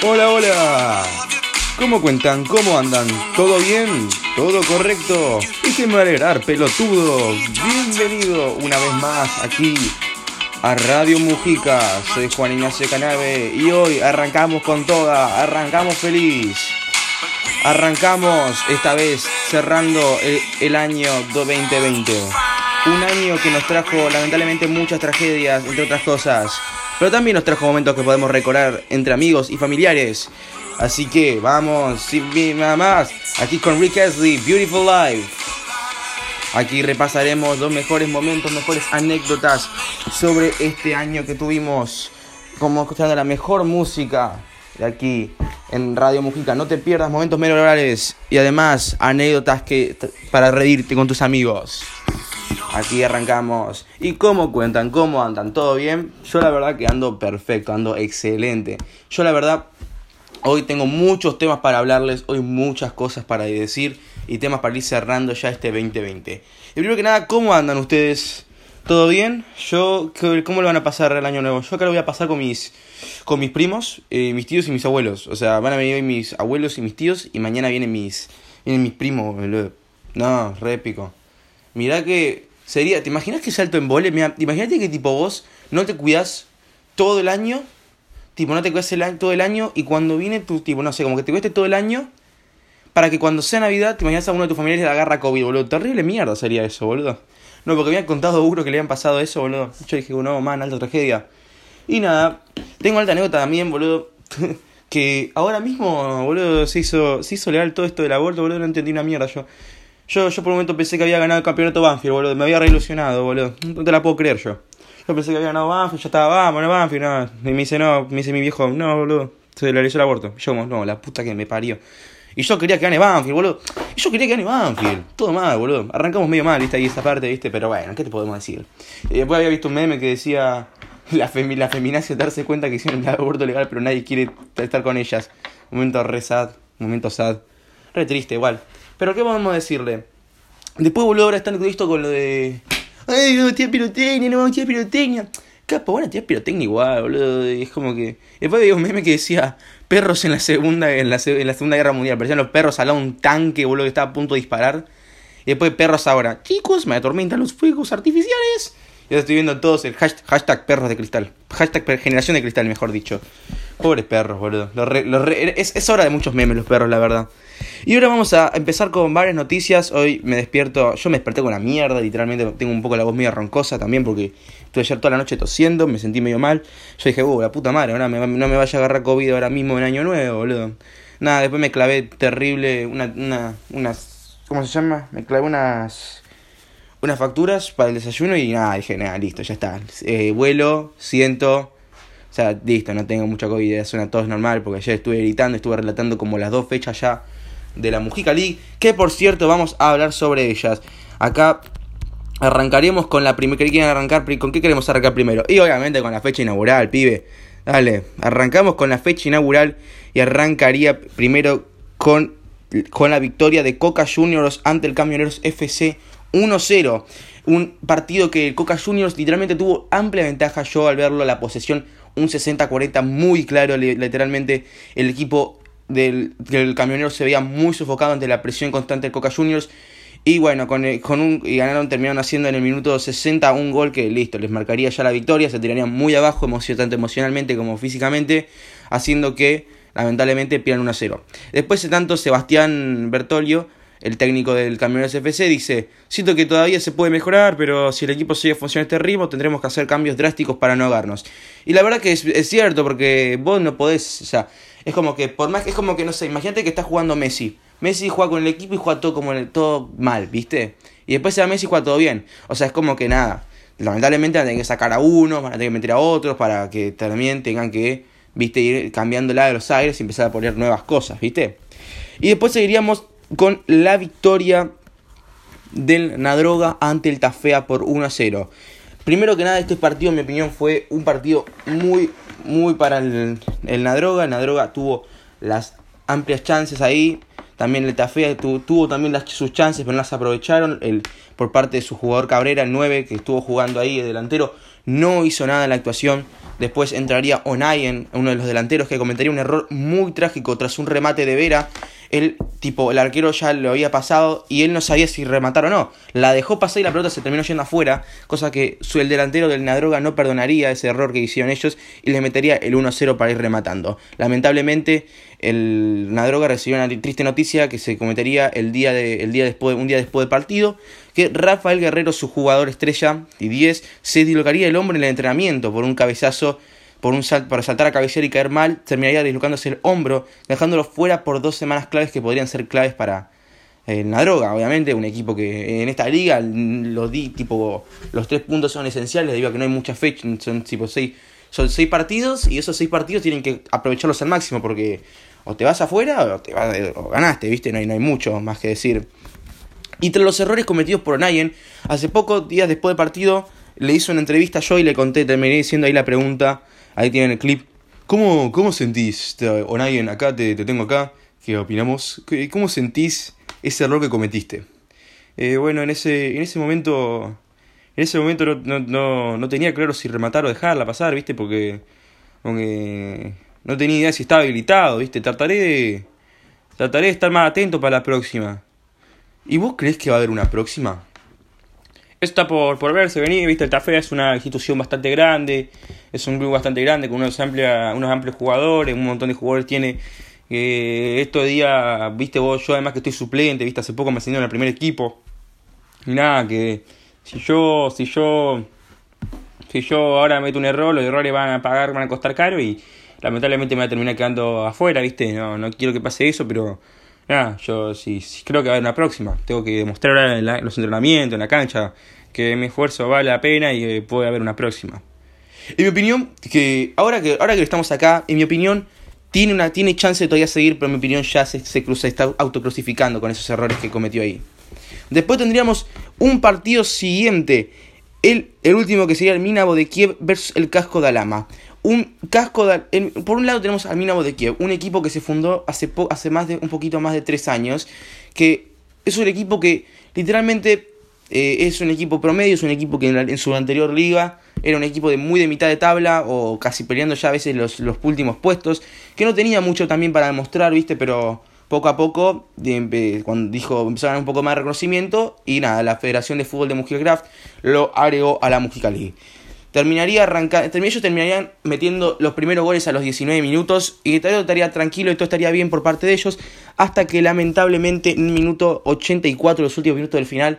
Hola, hola. ¿Cómo cuentan? ¿Cómo andan? ¿Todo bien? ¿Todo correcto? Y se me alegrar, pelotudo. Bienvenido una vez más aquí a Radio Mujica. Soy Juan Ignacio Canave y hoy arrancamos con toda, arrancamos feliz. Arrancamos esta vez cerrando el, el año 2020. Un año que nos trajo lamentablemente muchas tragedias, entre otras cosas. Pero también nos trajo momentos que podemos recordar entre amigos y familiares. Así que vamos, sin nada más, aquí con Rick Astley, Beautiful Life. Aquí repasaremos los mejores momentos, mejores anécdotas sobre este año que tuvimos, como escuchando la mejor música de aquí en Radio Mujica. No te pierdas momentos memorables y además anécdotas que para reírte con tus amigos. Aquí arrancamos. ¿Y cómo cuentan? ¿Cómo andan? ¿Todo bien? Yo la verdad que ando perfecto, ando excelente. Yo la verdad hoy tengo muchos temas para hablarles, hoy muchas cosas para decir y temas para ir cerrando ya este 2020. Y primero que nada, ¿cómo andan ustedes? ¿Todo bien? Yo, ¿cómo lo van a pasar el año nuevo? Yo acá lo voy a pasar con mis, con mis primos, eh, mis tíos y mis abuelos. O sea, van a venir hoy mis abuelos y mis tíos y mañana vienen mis, vienen mis primos. No, re épico. Mirá que sería, ¿te imaginas que salto en vole? Imagínate que tipo vos no te cuidas todo el año, tipo no te cuidas el todo el año y cuando viene tu tipo, no sé, como que te cueste todo el año para que cuando sea Navidad te imaginas a uno de tus familiares le agarra COVID, boludo. Terrible mierda sería eso, boludo. No, porque me habían contado uno que le habían pasado eso, boludo. Yo dije, no, man, alta tragedia. Y nada, tengo alta anécdota también, boludo. que ahora mismo, boludo, se hizo, se hizo legal todo esto del aborto, boludo, no entendí una mierda yo. Yo, yo por un momento pensé que había ganado el campeonato Banfield, boludo. Me había reilusionado, boludo. No te la puedo creer yo. Yo pensé que había ganado Banfield, yo estaba, vamos, no Banfield, no. Y me dice, no, me dice mi viejo, no, boludo. Se realizó el aborto. yo como, no, la puta que me parió. Y yo quería que gane Banfield, boludo. Y yo quería que gane Banfield. Todo mal, boludo. Arrancamos medio mal, viste, ahí esa parte, viste. Pero bueno, ¿qué te podemos decir? Y después había visto un meme que decía la, femi la feminacia darse cuenta que hicieron el aborto legal, pero nadie quiere estar con ellas. Momento re sad, momento sad. Re triste, igual. Pero ¿qué podemos decirle? Después, boludo, ahora están esto con lo de. Ay, no, tía pirotecnia, no vamos a tirar pirotecnia. Capa, bueno, tía pirotecnia igual, boludo. Es como que. Después había un meme que decía perros en la segunda, en la, en la segunda guerra mundial. Parecían los perros al lado de un tanque, boludo, que estaba a punto de disparar. Y después perros ahora. Chicos, me atormentan los fuegos artificiales. Y ahora estoy viendo todos el hashtag, perros de cristal. Hashtag generación de cristal, mejor dicho. Pobres perros, boludo. es, es hora de muchos memes los perros, la verdad. Y ahora vamos a empezar con varias noticias. Hoy me despierto, yo me desperté con la mierda, literalmente tengo un poco la voz medio roncosa también porque estuve ayer toda la noche tosiendo, me sentí medio mal. Yo dije, uh, la puta madre, ahora no me vaya a agarrar COVID ahora mismo en año nuevo, boludo. Nada, después me clavé terrible, una, una, unas, ¿cómo se llama? Me clavé unas, unas facturas para el desayuno y nada, dije, nada, listo, ya está. Eh, vuelo, siento, o sea, listo, no tengo mucha COVID, es una tos normal porque ayer estuve editando, estuve relatando como las dos fechas ya de la Mujica League, que por cierto vamos a hablar sobre ellas. Acá arrancaremos con la primera. ¿Qué quieren arrancar? ¿Con qué queremos arrancar primero? Y obviamente con la fecha inaugural, pibe. Dale, arrancamos con la fecha inaugural y arrancaría primero con, con la victoria de Coca Juniors ante el Camioneros FC 1-0. Un partido que Coca Juniors literalmente tuvo amplia ventaja yo al verlo, la posesión un 60-40 muy claro, literalmente el equipo del, del camionero se veía muy sofocado ante la presión constante del Coca Juniors. Y bueno, con, eh, con un, y ganaron, terminaron haciendo en el minuto 60 un gol que listo, les marcaría ya la victoria, se tirarían muy abajo, tanto emocionalmente como físicamente, haciendo que lamentablemente pierdan 1 a 0. Después de tanto, Sebastián Bertolio, el técnico del Camioneros FC, dice, siento que todavía se puede mejorar, pero si el equipo sigue funcionando este ritmo, tendremos que hacer cambios drásticos para no ahogarnos. Y la verdad que es, es cierto, porque vos no podés, es como que, por más, es como que, no sé, imagínate que está jugando Messi. Messi juega con el equipo y juega todo como todo mal, ¿viste? Y después se va Messi y juega todo bien. O sea, es como que nada. Lamentablemente van a tener que sacar a uno, van a tener que meter a otros para que también tengan que, ¿viste? Ir cambiando la de los aires y empezar a poner nuevas cosas, ¿viste? Y después seguiríamos con la victoria del Nadroga ante el Tafea por 1 a 0. Primero que nada, este partido, en mi opinión, fue un partido muy, muy para el, el Nadroga. El Nadroga tuvo las amplias chances ahí. También el Tafea tuvo, también las, sus chances, pero no las aprovecharon. El, por parte de su jugador Cabrera, el 9, que estuvo jugando ahí, el delantero, no hizo nada en la actuación. Después entraría Onayen, uno de los delanteros, que cometería un error muy trágico tras un remate de Vera él, tipo, el arquero ya lo había pasado y él no sabía si rematar o no. La dejó pasar y la pelota se terminó yendo afuera, cosa que el delantero del Nadroga no perdonaría ese error que hicieron ellos y les metería el 1-0 para ir rematando. Lamentablemente, el Nadroga recibió una triste noticia que se cometería el día de, el día después, un día después del partido, que Rafael Guerrero, su jugador estrella y 10, se dislocaría el hombro en el entrenamiento por un cabezazo por un para saltar a cabecear y caer mal, terminaría dislocándose el hombro, dejándolo fuera por dos semanas claves que podrían ser claves para eh, la droga. Obviamente, un equipo que en esta liga los di, tipo, los tres puntos son esenciales, debido a que no hay mucha fecha, son tipo seis, son seis partidos y esos seis partidos tienen que aprovecharlos al máximo porque o te vas afuera o te vas, o ganaste, ¿viste? No hay, no hay mucho más que decir. Y tras los errores cometidos por Nayen, hace pocos días después del partido le hizo una entrevista yo y le conté, terminé diciendo ahí la pregunta Ahí tienen el clip. ¿Cómo, cómo sentís, Onayen, acá te, te, tengo acá, que opinamos, cómo sentís ese error que cometiste? Eh, bueno, en ese, en ese momento, en ese momento no, no, no, tenía claro si rematar o dejarla pasar, ¿viste? Porque, porque no tenía idea si estaba habilitado, ¿viste? Trataré de, trataré de estar más atento para la próxima. ¿Y vos crees que va a haber una próxima? Está por, por verse venir, viste, el Tafea es una institución bastante grande, es un club bastante grande con unos, amplia, unos amplios jugadores, un montón de jugadores tiene. Eh, estos días, viste vos, yo además que estoy suplente, viste, hace poco me ascendieron al primer equipo. Y nada, que si yo, si yo, si yo ahora meto un error, los errores van a pagar, van a costar caro y lamentablemente me voy a terminar quedando afuera, viste, no, no quiero que pase eso, pero nada, yo sí, creo que va a haber una próxima. Tengo que demostrar en, los entrenamientos, en la cancha, que mi esfuerzo vale la pena y eh, puede haber una próxima. En mi opinión, que ahora que, ahora que estamos acá, en mi opinión, tiene, una, tiene chance de todavía seguir, pero en mi opinión ya se, se cruza, está autocrucificando con esos errores que cometió ahí. Después tendríamos un partido siguiente, el, el último que sería el Minabo de Kiev versus el Casco de Alama un casco de, por un lado tenemos al Minamo de Kiev, un equipo que se fundó hace, hace más de, un poquito más de tres años, que es un equipo que literalmente eh, es un equipo promedio, es un equipo que en, su anterior liga era un equipo de muy de mitad de tabla o casi peleando ya a veces los, los últimos puestos, que no tenía mucho también para demostrar, viste, pero poco a poco cuando dijo empezaron a un poco más de reconocimiento y nada, la Federación de Fútbol de Mujica lo agregó a la Mujica League terminaría arrancando, ellos terminarían metiendo los primeros goles a los 19 minutos y todo estaría tranquilo y todo estaría bien por parte de ellos hasta que lamentablemente en el minuto 84, los últimos minutos del final,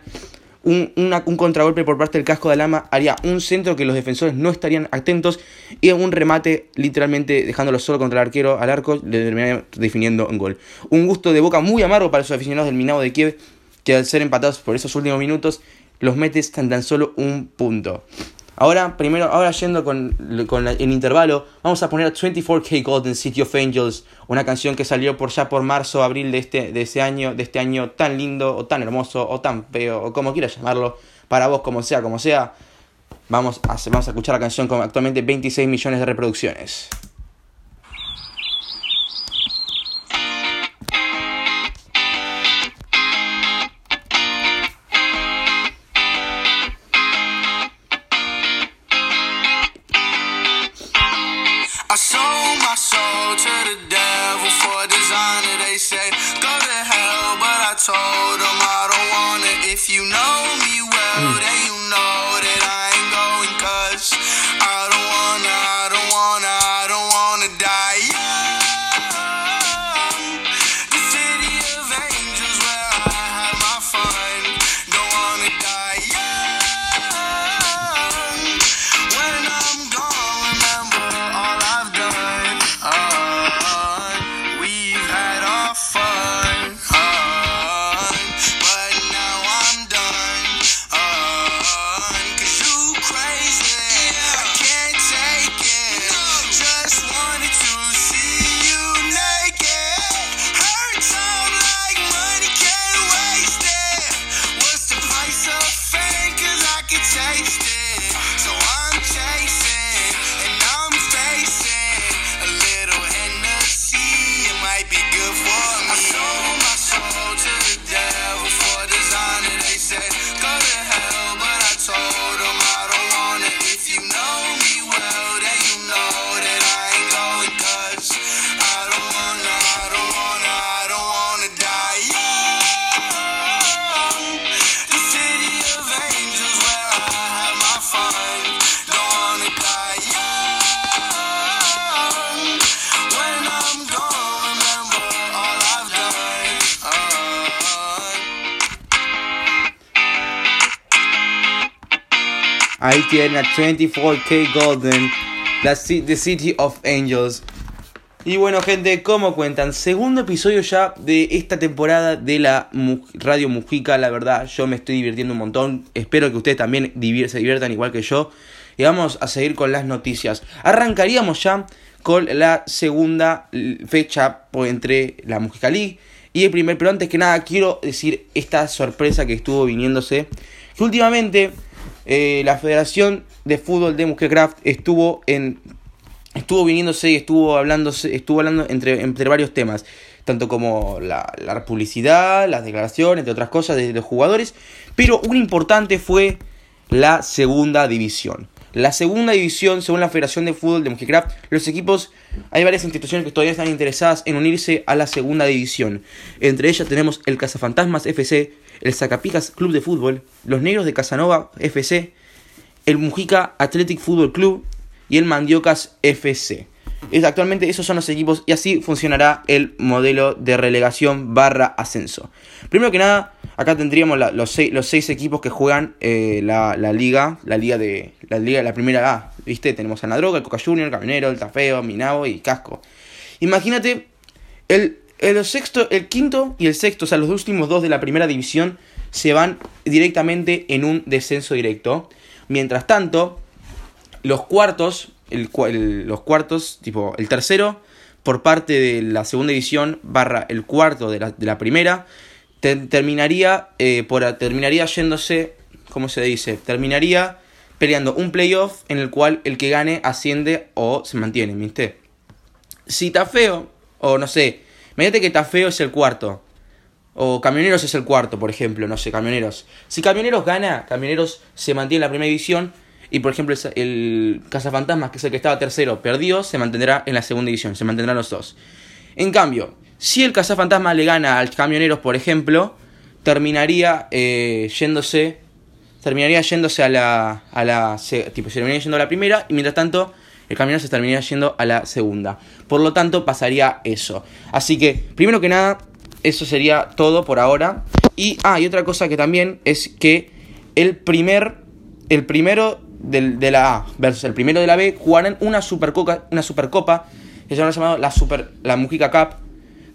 un, un contragolpe por parte del casco de Alama haría un centro que los defensores no estarían atentos y un remate literalmente dejándolo solo contra el arquero al arco le terminaría definiendo un gol. Un gusto de boca muy amargo para los aficionados del Minado de Kiev que al ser empatados por esos últimos minutos los metes tan tan solo un punto. Ahora, primero, ahora yendo con, con el intervalo, vamos a poner 24K Golden City of Angels, una canción que salió por ya por marzo, abril de este, de ese año, de este año tan lindo, o tan hermoso, o tan feo, o como quieras llamarlo, para vos, como sea, como sea. Vamos a, vamos a escuchar la canción con actualmente 26 millones de reproducciones. say, go to hell, but I told them I don't want it. If you know me well, hmm. then you know. Ahí tienen a 24K Golden, The City of Angels. Y bueno, gente, ¿cómo cuentan? Segundo episodio ya de esta temporada de la Radio Mujica. La verdad, yo me estoy divirtiendo un montón. Espero que ustedes también se diviertan igual que yo. Y vamos a seguir con las noticias. Arrancaríamos ya con la segunda fecha entre la Mujica League y el primer. Pero antes que nada, quiero decir esta sorpresa que estuvo viniéndose. Que últimamente eh, la Federación de Fútbol de Mujica estuvo en estuvo viniéndose y estuvo hablándose, estuvo hablando entre, entre varios temas, tanto como la, la, publicidad, las declaraciones, entre otras cosas, de los jugadores, pero un importante fue la segunda división. La segunda división, según la Federación de Fútbol de Mujicraft, los equipos, hay varias instituciones que todavía están interesadas en unirse a la segunda división. Entre ellas tenemos el Cazafantasmas FC, el Zacapicas Club de Fútbol, los Negros de Casanova FC, el Mujica Athletic Football Club, y el Mandiocas FC. Es, actualmente esos son los equipos y así funcionará el modelo de relegación barra ascenso. Primero que nada, acá tendríamos los, seis, los, seis, equipos que juegan eh, la, liga, la liga de la liga la primera A, ¿viste? Tenemos a Nadroga, el Coca Junior, Camionero, el Tafeo, Minabo y Casco. Imagínate el, el, sexto, el quinto y el sexto, o sea, los últimos dos de la primera división se van directamente en un descenso directo. Mientras tanto, los cuartos, el, los cuartos, tipo el tercero, por parte de la segunda división, barra el cuarto de la, de la primera, terminaría, eh, por, terminaría yéndose, ¿cómo se dice? Terminaría peleando un playoff en el cual el que gane asciende o se mantiene, ¿viste? Si Tafeo, o no sé, imagínate que Tafeo es el cuarto, o Camioneros es el cuarto, por ejemplo, no sé, Camioneros. Si Camioneros gana, Camioneros se mantiene en la primera división, y por ejemplo, el Cazafantasmas, que es el que estaba tercero, perdió, se mantendrá en la segunda división, se mantendrán los dos. En cambio, si el Cazafantasmas le gana al Camioneros, por ejemplo, terminaría eh, yéndose. Terminaría yéndose a la. a la. tipo, se terminaría yendo a la primera. Y mientras tanto. El camioneros se terminaría yendo a la segunda. Por lo tanto, pasaría eso. Así que, primero que nada, eso sería todo por ahora. Y, ah, y otra cosa que también es que el primer. El primero de la A versus el primero de la B jugarán una supercopa, una supercopa que se llama llamado la Super la Mujica Cup,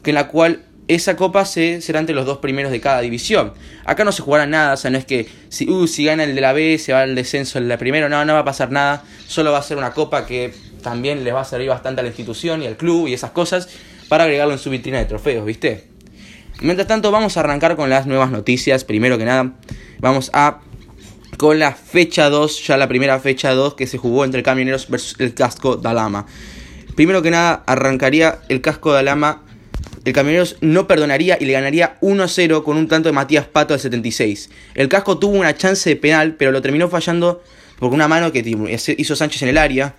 que en la cual esa copa se, será entre los dos primeros de cada división. Acá no se jugará nada, o sea, no es que si, uh, si gana el de la B se va al descenso el de la primero, no, no va a pasar nada, solo va a ser una copa que también le va a servir bastante a la institución y al club y esas cosas para agregarlo en su vitrina de trofeos, ¿viste? Mientras tanto, vamos a arrancar con las nuevas noticias. Primero que nada, vamos a con la fecha 2, ya la primera fecha 2 que se jugó entre Camioneros versus el Casco de Alama. Primero que nada, arrancaría el Casco de. El Camioneros no perdonaría y le ganaría 1-0 con un tanto de Matías Pato al 76. El Casco tuvo una chance de penal, pero lo terminó fallando por una mano que hizo Sánchez en el área,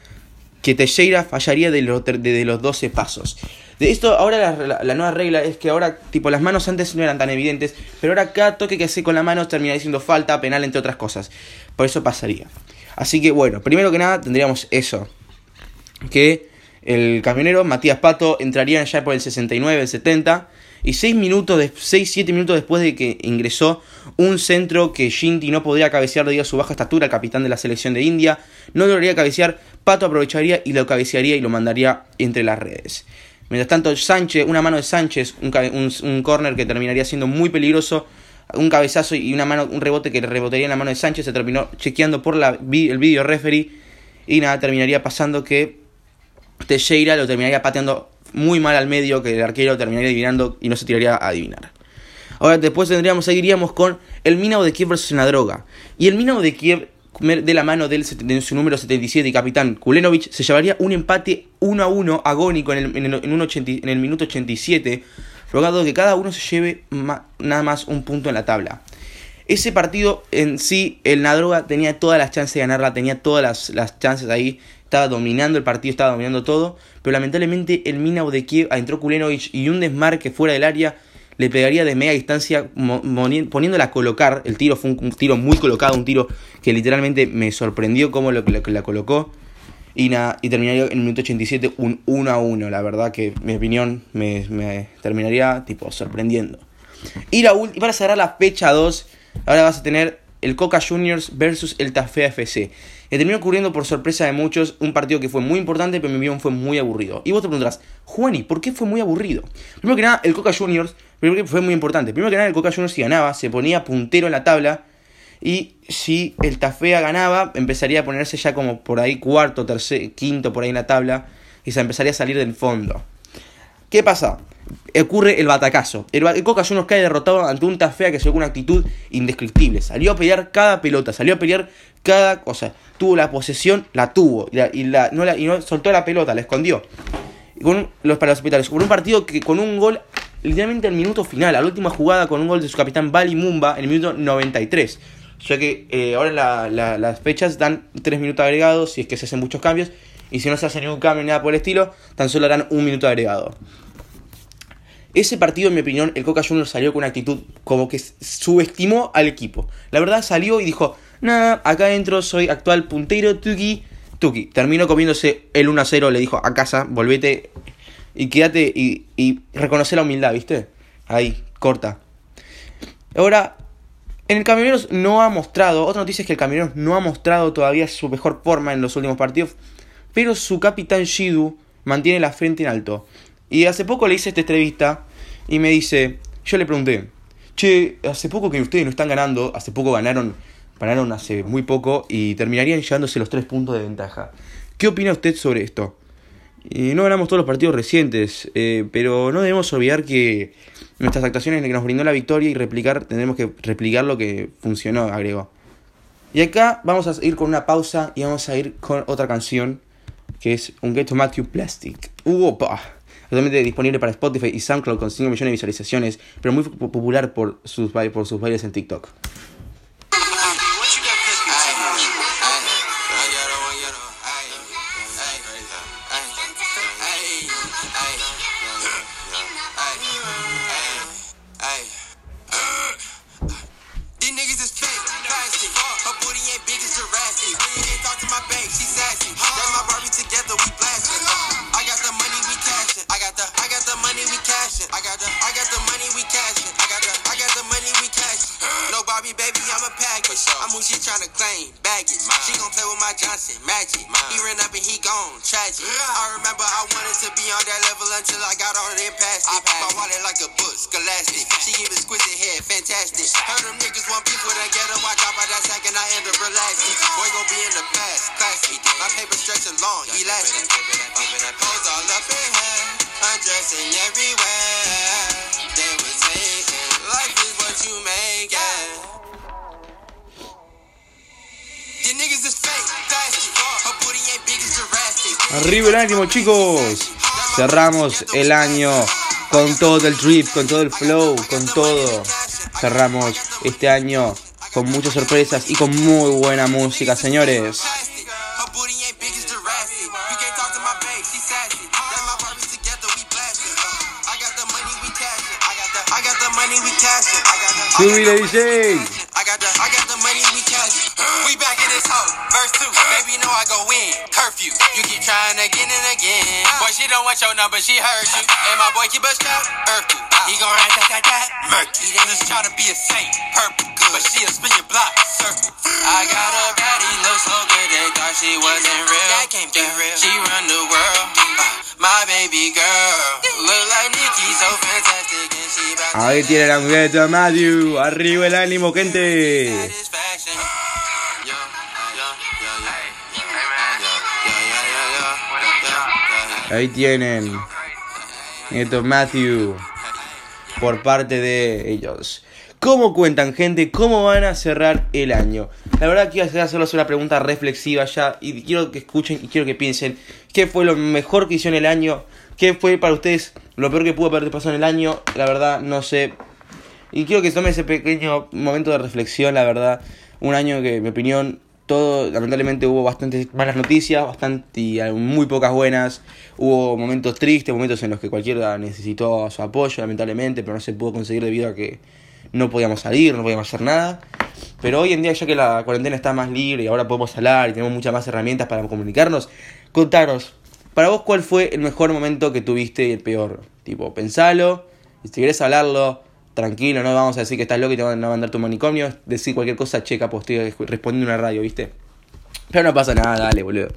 que Teixeira fallaría de los, de los 12 pasos. De esto, ahora la, nueva regla es que ahora, tipo, las manos antes no eran tan evidentes, pero ahora cada toque que hace con la mano termina diciendo falta, penal, entre otras cosas. Por eso pasaría. Así que bueno, primero que nada tendríamos eso. Que el camionero Matías Pato entraría ya por el 69, el 70. Y 6 minutos, 6-7 minutos después de que ingresó un centro que Shinti no podría cabecear debido a su baja estatura, el capitán de la selección de India, no lograría cabecear, Pato aprovecharía y lo cabecearía y lo mandaría entre las redes. Mientras tanto, Sánchez, una mano de Sánchez, un, un, corner que terminaría siendo muy peligroso, un cabezazo y una mano, un rebote que rebotaría en la mano de Sánchez, se terminó chequeando por la, el video referee y nada, terminaría pasando que Teixeira lo terminaría pateando muy mal al medio, que el arquero terminaría adivinando y no se tiraría a adivinar. Ahora después tendríamos, seguiríamos con el Minao de Kiev versus una droga. Y el Minao de Kiev de la mano del, de su número 77 y capitán Kulenovic, se llevaría un empate 1 a 1 agónico en el, en un en el minuto 87, rogado que cada uno se lleve nada más un punto en la tabla. Ese partido en sí, el Nadroga tenía todas las chances de ganarla, tenía todas las, las chances ahí, estaba dominando el partido, estaba dominando todo, pero lamentablemente el Minau de Kiev entró Kulenovic y un desmarque fuera del área le pegaría de media distancia poniéndola a colocar. El tiro fue un, tiro muy colocado, un tiro que literalmente me sorprendió cómo lo, que la colocó. Y, nada, y terminaría en el minuto 87 un 1 a 1. La verdad que mi opinión me, terminaría tipo sorprendiendo. Y, la, para cerrar la fecha 2, ahora vas a tener el Coca Juniors versus el Tafea FC. Y terminó ocurriendo por sorpresa de muchos un partido que fue muy importante, pero mi opinión fue muy aburrido. Y vos te preguntarás, Juani, ¿por qué fue muy aburrido? Primero que nada, el Coca Juniors, primero que fue muy importante. Primero que nada, el Coca Juniors si ganaba, se ponía puntero en la tabla. Y si el Tafea ganaba, empezaría a ponerse ya como por ahí cuarto, tercer, quinto por ahí en la tabla. Y se empezaría a salir del fondo. ¿Qué pasa? Ocurre el batacazo. El, Coca Juniors cae derrotado ante un Tafea que se con una actitud indescriptible. Salió a pelear cada pelota, salió a pelear cada cosa. Tuvo la posesión, la tuvo. Y, la, no, la, y no soltó la pelota, la escondió. con los, para los hospitales. Con un partido que con un gol, literalmente al minuto final, a la última jugada, con un gol de su capitán Bali Mumba en el minuto 93. O sea que eh, ahora las fechas dan 3 minutos agregados, si es que se hacen muchos cambios. Y si no se hace ningún cambio ni nada por el estilo, tan solo harán un minuto agregado. Ese partido, en mi opinión, el Coca Juniors salió con una actitud como que subestimó al equipo. La verdad salió y dijo, nada, acá adentro soy actual puntero, Tuki, Tuki. Terminó comiéndose el 1 a 0, le dijo a casa, volvete y quédate y, y reconoce la humildad, ¿viste? Ahí, corta. Ahora, en el Camioneros no ha mostrado, otra noticia es que el Camioneros no ha mostrado todavía su mejor forma en los últimos partidos, pero su capitán Shidu mantiene la frente en alto. Y hace poco le hice esta entrevista y me dice, yo le pregunté, che, hace poco que ustedes no están ganando, hace poco ganaron, ganaron hace muy poco y terminarían llevándose los tres puntos de ventaja. ¿Qué opina usted sobre esto? Y no ganamos todos los partidos recientes, eh, pero no debemos olvidar que nuestras actuaciones que nos brindó la victoria y replicar, tendremos que replicar lo que funcionó, agregó. Y acá vamos a ir con una pausa y vamos a ir con otra canción que es un Get to Matthew Plastic. Uh, Actualmente disponible para Spotify y SoundCloud con 5 millones de visualizaciones, pero muy popular por sus, por sus bailes en TikTok. on that level until I got on it and passed it. My wallet like a book, scholastic. She give exquisite head, fantastic. Heard them niggas want beef with get ghetto. I drop out that sack and I end up relaxing. Boy, gon' be in the past, classy. My paper stretching long, elastic. Hoes all up in here, undressing everywhere. They was taking. Life is what you make it. Arriba el ánimo, chicos. Cerramos el año con todo el drip, con todo el flow, con todo. Cerramos este año con muchas sorpresas y con muy buena música, señores. Subile DJ. Curfew. You keep trying again and again. Boy, she don't want your number, she heard you. And my boy keep a strap, Urkel. He gon' ride that, that, that, murky. Just trying to be a saint, purple. But she a spin your block, circle. I got a baddie, look so good, they thought she wasn't real. That can't be real. She run the world. My baby girl. Look like Nikki, so fantastic. And she Ahí tiene la mujer de Matthew. Arriba el ánimo, gente. Ahí tienen. Esto Matthew. Por parte de ellos. ¿Cómo cuentan, gente? ¿Cómo van a cerrar el año? La verdad quiero hacerles una pregunta reflexiva ya. Y quiero que escuchen y quiero que piensen. ¿Qué fue lo mejor que hicieron el año? ¿Qué fue para ustedes lo peor que pudo haber pasado en el año? La verdad, no sé. Y quiero que tomen ese pequeño momento de reflexión, la verdad. Un año que, en mi opinión, todo, lamentablemente hubo bastantes malas noticias, bastante muy pocas buenas. Hubo momentos tristes, momentos en los que cualquiera necesitó su apoyo, lamentablemente, pero no se pudo conseguir debido a que no podíamos salir, no podíamos hacer nada. Pero hoy en día, ya que la cuarentena está más libre y ahora podemos hablar y tenemos muchas más herramientas para comunicarnos, contaros, para vos, ¿cuál fue el mejor momento que tuviste y el peor? Tipo, pensalo, si querés hablarlo, tranquilo, no vamos a decir que estás loco y te van a mandar tu manicomio, decir cualquier cosa, checa, pues estoy respondiendo una radio, ¿viste? Pero no pasa nada, dale, boludo.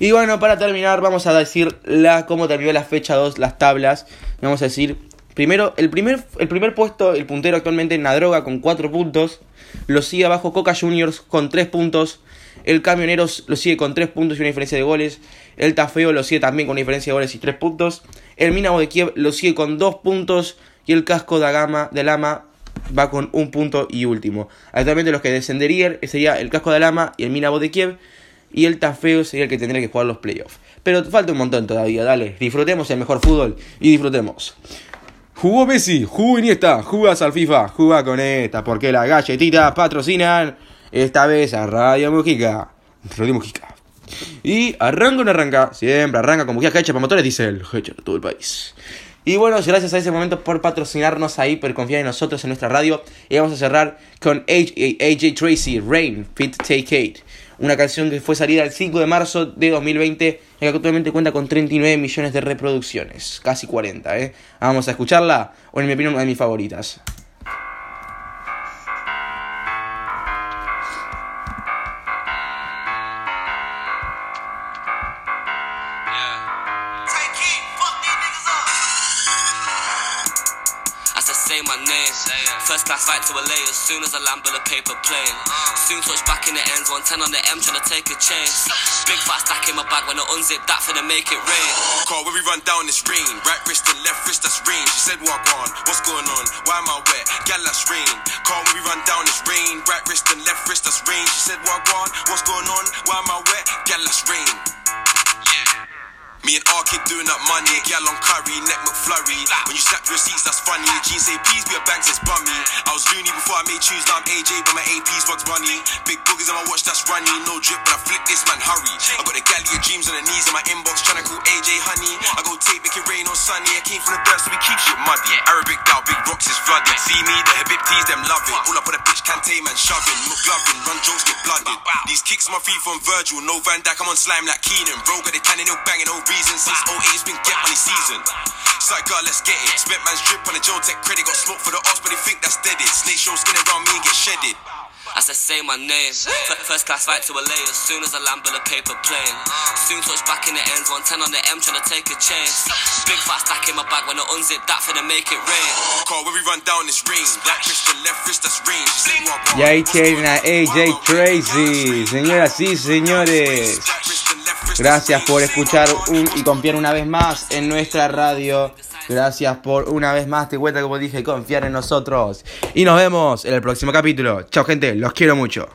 Y bueno, para terminar, vamos a decir la, cómo terminó la fecha 2, las tablas. Vamos a decir, primero, el primer, el primer puesto, el puntero actualmente en la droga con 4 puntos. Lo sigue abajo Coca Juniors con 3 puntos. El Camioneros lo sigue con 3 puntos y una diferencia de goles. El Tafeo lo sigue también con una diferencia de goles y 3 puntos. El Minabo de Kiev lo sigue con 2 puntos. Y el Casco de Gama de Lama va con un punto y último. Actualmente los que descenderían sería el Casco de Lama y el Minabo de Kiev y el Tafeo sería el que tendría que jugar los playoffs. Pero falta un montón todavía, dale, disfrutemos el mejor fútbol y disfrutemos. Jugó Messi, jugó Iniesta, jugás al FIFA, jugá con esta, porque las galletitas patrocinan esta vez a Radio Mujica. Radio Mujica. Y arranca o no arranca, siempre arranca con bujía hecha para motores diésel, hecha de todo el país. Y bueno, gracias a ese momento por patrocinarnos ahí, por confiar en nosotros en nuestra radio. Y vamos a cerrar con AJ, Tracy, Rain, Fit Take Eight una canción que fue salida el 5 de marzo de 2020 y que actualmente cuenta con 39 millones de reproducciones, casi 40, ¿eh? Vamos a escucharla, o en mi opinión una de mis favoritas. First class flight to LA as soon as I land with a paper plane. Soon touch back in the ends, 110 on the M trying to take a chance. Big fat stack in my bag when I unzip that for to make it rain. Call when we run down this rain. Right wrist and left wrist, that's rain. She said, What on? What's going on? Why am I wet? Gal, that's rain. Call when we run down this rain. Right wrist and left wrist, that's rain. She said, What on? What's going on? Why am I wet? Gal, that's rain. Me and R kid doing that money, gal on curry, neck McFlurry. When you snap your receipts, that's funny. Jeans say please be a bank says bummy. I was loony before I made tunes, now I'm AJ, but my AP's bugs bunny. Big boogers on my watch, that's runny. No drip, but I flip this man, hurry. I got the galley of dreams on the knees in my inbox, trying to call AJ honey. I go tape, make it rain on sunny. I came from the dirt, so we keep shit muddy. Arabic down, big rocks is flooded. See me, the Habibtis, them love it. All up on the bitch, can't tame man, shoving. McGlovin, run jokes, get blooded. These kicks my feet from Virgil, no Van Dyke, I'm on slime like Keenan. Bro, got the tanning, no banging, no reason. Since 08, it's been get money season. It's like, God, let's get it. Spent man's drip on the Joe Tech credit. Got smoke for the odds, but they think that's dead. It. Snake show skin around me and get shedded. As I say my name, first class flight to LA as soon as I land with a paper plane. Soon touch back in the ends, 110 on the M trying to take a chance. Big fat stack in my bag when I unzip that for to make it rain. Call when we run down this ring, black wrist and left wrist, that's range. Y ahí tienen a AJ Tracy, señoras y señores. Gracias por escuchar un, y confiar una vez más en nuestra radio. Gracias por una vez más, te cuenta como dije, confiar en nosotros. Y nos vemos en el próximo capítulo. Chao gente, los quiero mucho.